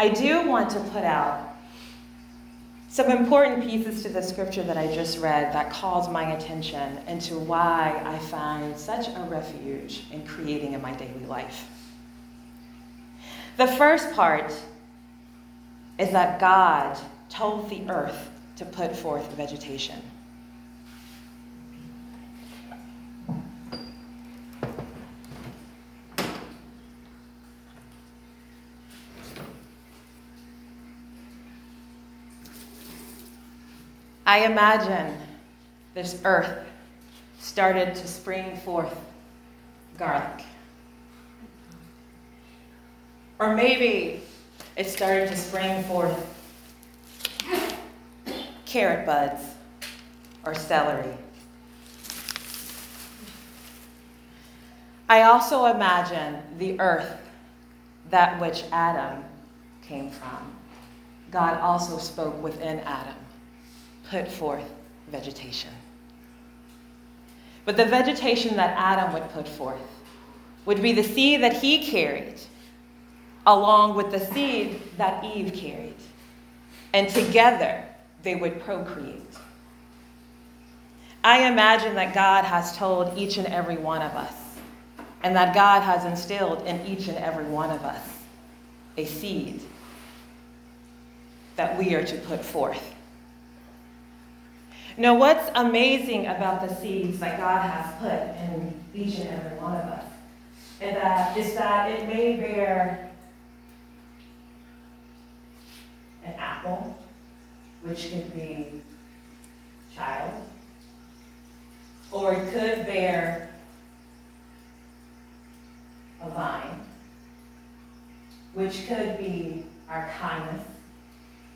I do want to put out some important pieces to the scripture that I just read that calls my attention into why I find such a refuge in creating in my daily life. The first part is that God told the earth to put forth vegetation. I imagine this earth started to spring forth garlic. Or maybe it started to spring forth carrot buds or celery. I also imagine the earth, that which Adam came from. God also spoke within Adam, put forth vegetation. But the vegetation that Adam would put forth would be the seed that he carried along with the seed that Eve carried. And together they would procreate. I imagine that God has told each and every one of us, and that God has instilled in each and every one of us a seed that we are to put forth. Now, what's amazing about the seeds that God has put in each and every one of us is that, is that it may bear an apple, which could be child, or it could bear a vine, which could be our kindness,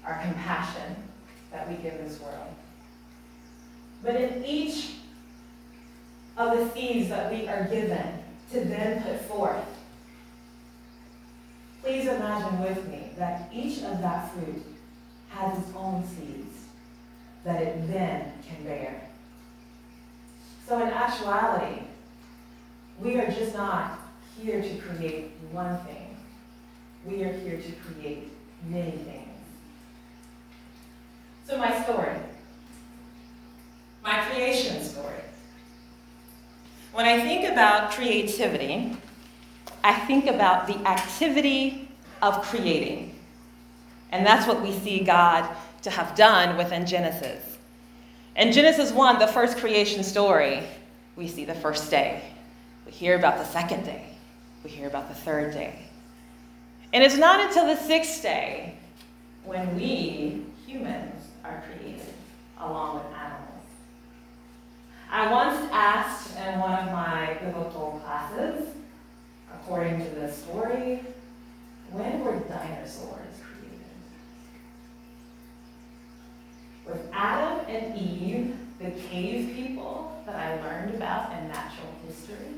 our compassion that we give this world. But in each of the seeds that we are given to then put forth, Please imagine with me that each of that fruit has its own seeds that it then can bear. So, in actuality, we are just not here to create one thing, we are here to create many things. So, my story, my creation story. When I think about creativity, I think about the activity of creating. And that's what we see God to have done within Genesis. In Genesis 1, the first creation story, we see the first day. We hear about the second day. We hear about the third day. And it's not until the sixth day when we, humans, are created along with animals. I once asked in one of my biblical classes, according to the story, when were dinosaurs created? With Adam and Eve, the cave people that I learned about in natural history?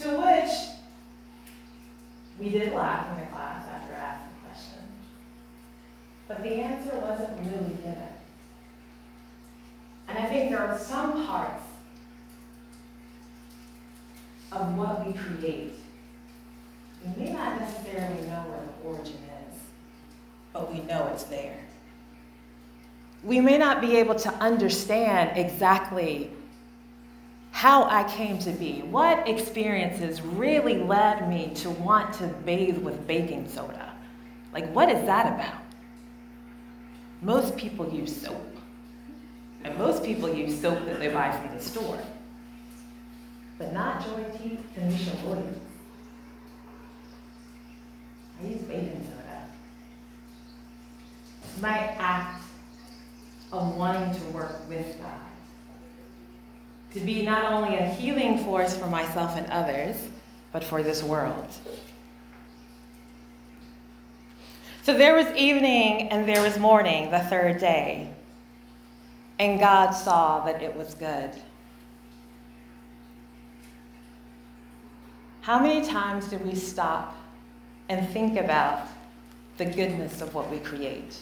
To which we did laugh in the class after I asked the question. But the answer wasn't really given. There are some parts of what we create. We may not necessarily know where the origin is, but we know it's there. We may not be able to understand exactly how I came to be, what experiences really led me to want to bathe with baking soda. Like, what is that about? Most people use soap. And most people use soap that they buy from the store but not Joy T. Tanisha Williams. I use baking soda. My act of wanting to work with God. To be not only a healing force for myself and others, but for this world. So there was evening and there was morning, the third day. And God saw that it was good. How many times do we stop and think about the goodness of what we create?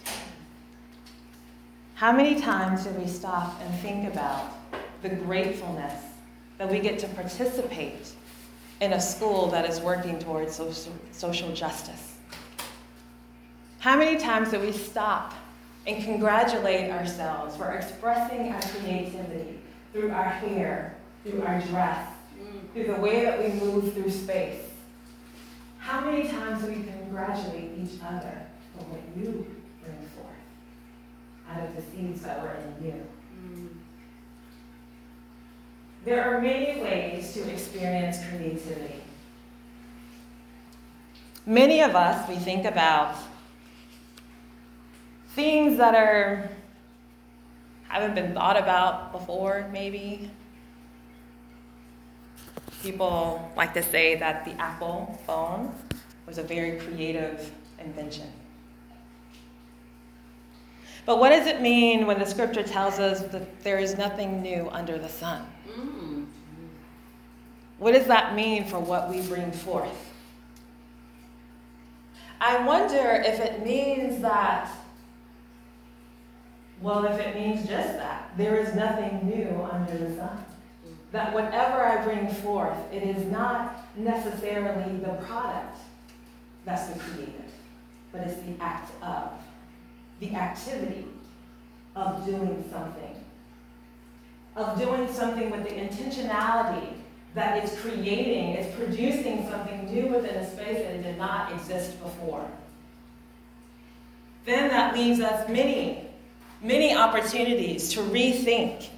How many times do we stop and think about the gratefulness that we get to participate in a school that is working towards social justice? How many times do we stop and congratulate ourselves for expressing our creativity through our hair, through our dress, mm. through the way that we move through space? How many times do we congratulate each other for what you bring forth out of the seeds that were in you? Mm. There are many ways to experience creativity. Many of us, we think about things that are haven't been thought about before, maybe. People like to say that the Apple phone was a very creative invention. But what does it mean when the scripture tells us that there is nothing new under the sun? Mm. What does that mean for what we bring forth? I wonder if it means that, well, if it means just that, there is nothing new under the sun. That whatever I bring forth, it is not necessarily the product that's the creative, but it's the act of, the activity of doing something of doing something with the intentionality that it's creating, it's producing something new within a space that did not exist before. Then that leaves us many, many opportunities to rethink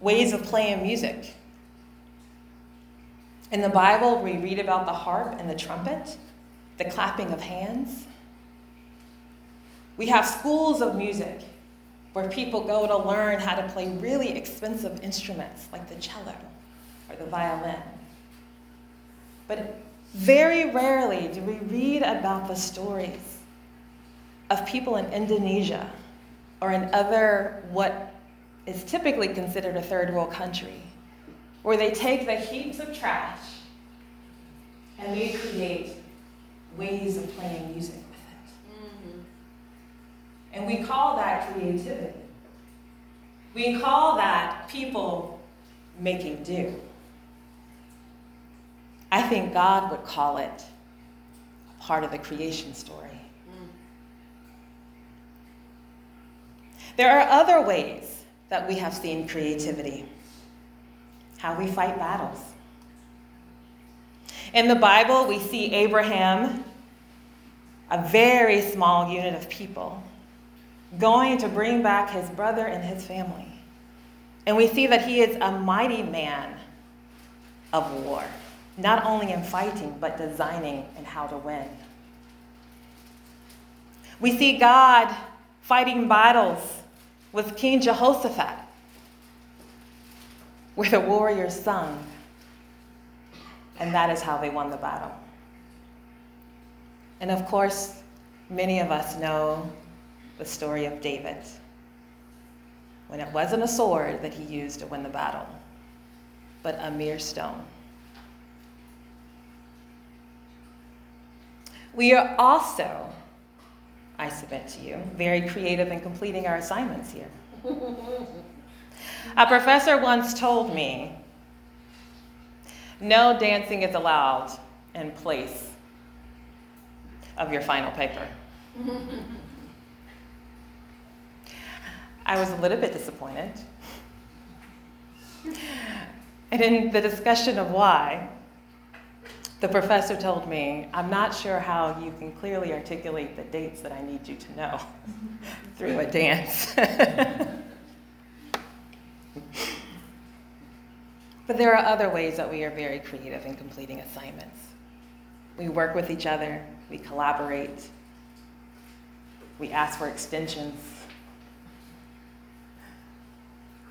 ways of playing music. In the Bible, we read about the harp and the trumpet, the clapping of hands. We have schools of music where people go to learn how to play really expensive instruments like the cello or the violin. But very rarely do we read about the stories of people in Indonesia or in other, what is typically considered a third world country, where they take the heaps of trash and they create ways of playing music. With it. Mm-hmm. And we call that creativity. We call that people making do. I think God would call it part of the creation story. There are other ways that we have seen creativity, how we fight battles. In the Bible, we see Abraham, a very small unit of people, going to bring back his brother and his family. And we see that he is a mighty man of war, not only in fighting, but designing and how to win. We see God fighting battles with King Jehoshaphat, where the warriors sung, and that is how they won the battle. And of course, many of us know the story of David when it wasn't a sword that he used to win the battle, but a mere stone. We are also, Submit to you, very creative in completing our assignments here. a professor once told me no dancing is allowed in place of your final paper. I was a little bit disappointed. And in the discussion of why, the professor told me, I'm not sure how you can clearly articulate the dates that I need you to know through a dance. but there are other ways that we are very creative in completing assignments. We work with each other, we collaborate, we ask for extensions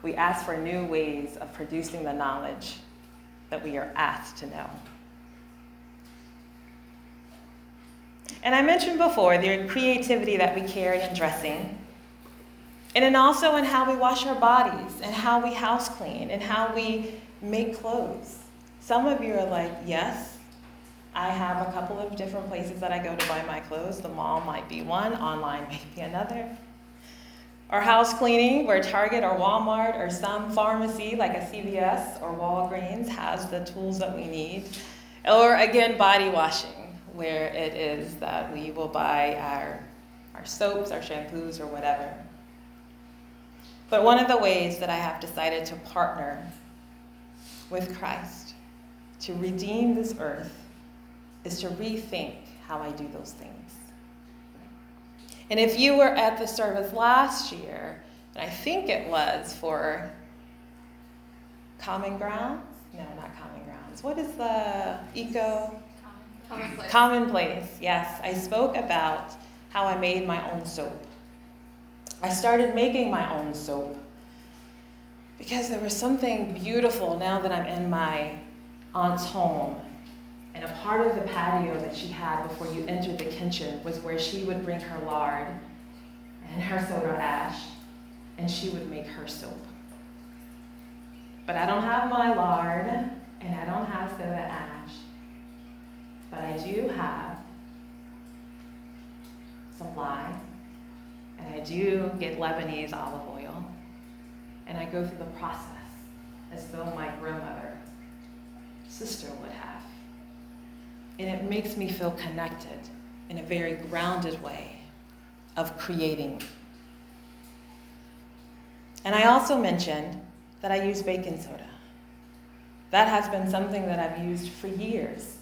we ask for new ways of producing the knowledge that we are asked to know. And I mentioned before the creativity that we carry in dressing, and then also in how we wash our bodies, and how we house clean, and how we make clothes. Some of you are like, yes, I have a couple of different places that I go to buy my clothes. The mall might be one, online might be another. or house cleaning, where Target or Walmart or some pharmacy like a CVS or Walgreens has the tools that we need. Or again, body washing, where it is that we will buy our, our soaps, our shampoos, or whatever. But one of the ways that I have decided to partner with Christ to redeem this earth is to rethink how I do those things. And if you were at the service last year, and I think it was for Common Grounds, no, not Common Grounds. What is the eco? Commonplace. Commonplace, yes. I spoke about how I made my own soap. I started making my own soap because there was something beautiful now that I'm in my aunt's home and a part of the patio that she had before you entered the kitchen was where she would bring her lard and her soda ash, and she would make her soap. But I don't have my lard, and I don't have soda ash. But I do have some lye, and I do get Lebanese olive oil, and I go through the process as though my grandmother, sister would have and it makes me feel connected in a very grounded way of creating. And I also mentioned that I use baking soda. That has been something that I've used for years.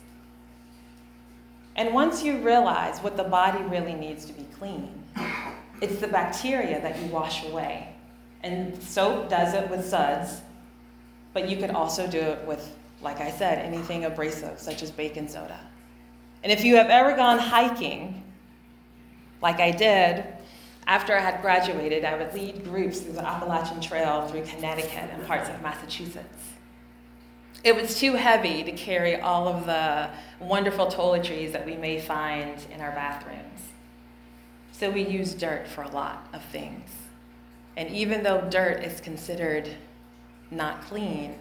And once you realize what the body really needs to be clean, it's the bacteria that you wash away. And soap does it with suds, but you could also do it with, like I said, anything abrasive, such as baking soda. And if you have ever gone hiking, like I did, after I had graduated, I would lead groups through the Appalachian Trail through Connecticut and parts of Massachusetts. It was too heavy to carry all of the wonderful toiletries that we may find in our bathrooms. So we use dirt for a lot of things. And even though dirt is considered not clean,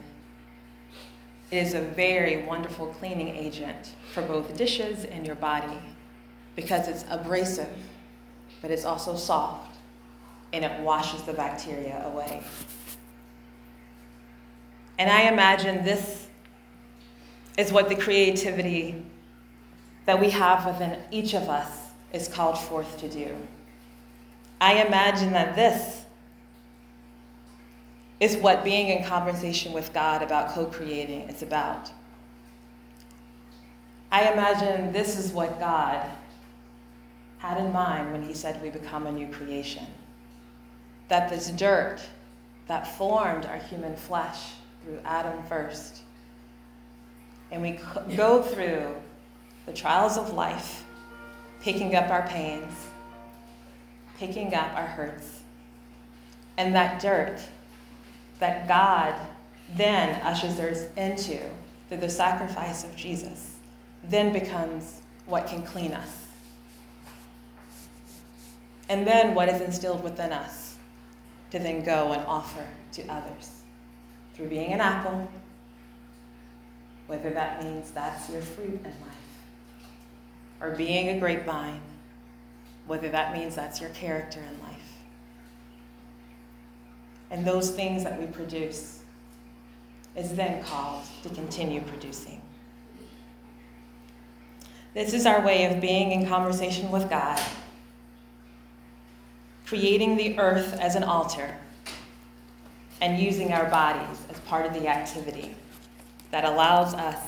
it is a very wonderful cleaning agent for both dishes and your body because it's abrasive, but it's also soft and it washes the bacteria away. And I imagine this is what the creativity that we have within each of us is called forth to do. I imagine that this is what being in conversation with God about co creating is about. I imagine this is what God had in mind when he said we become a new creation. That this dirt that formed our human flesh through Adam first, and we go through the trials of life, picking up our pains, picking up our hurts, and that dirt that God then ushers us into through the sacrifice of Jesus, then becomes what can clean us. And then what is instilled within us to then go and offer to others through being an apple, whether that means that's your fruit in life, or being a grapevine, whether that means that's your character in life and those things that we produce is then called to continue producing. This is our way of being in conversation with God, creating the earth as an altar, and using our bodies as part of the activity that allows us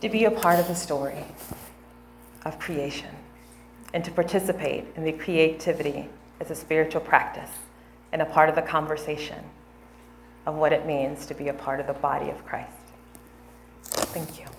to be a part of the story of creation and to participate in the creativity as a spiritual practice and a part of the conversation of what it means to be a part of the body of Christ. Thank you.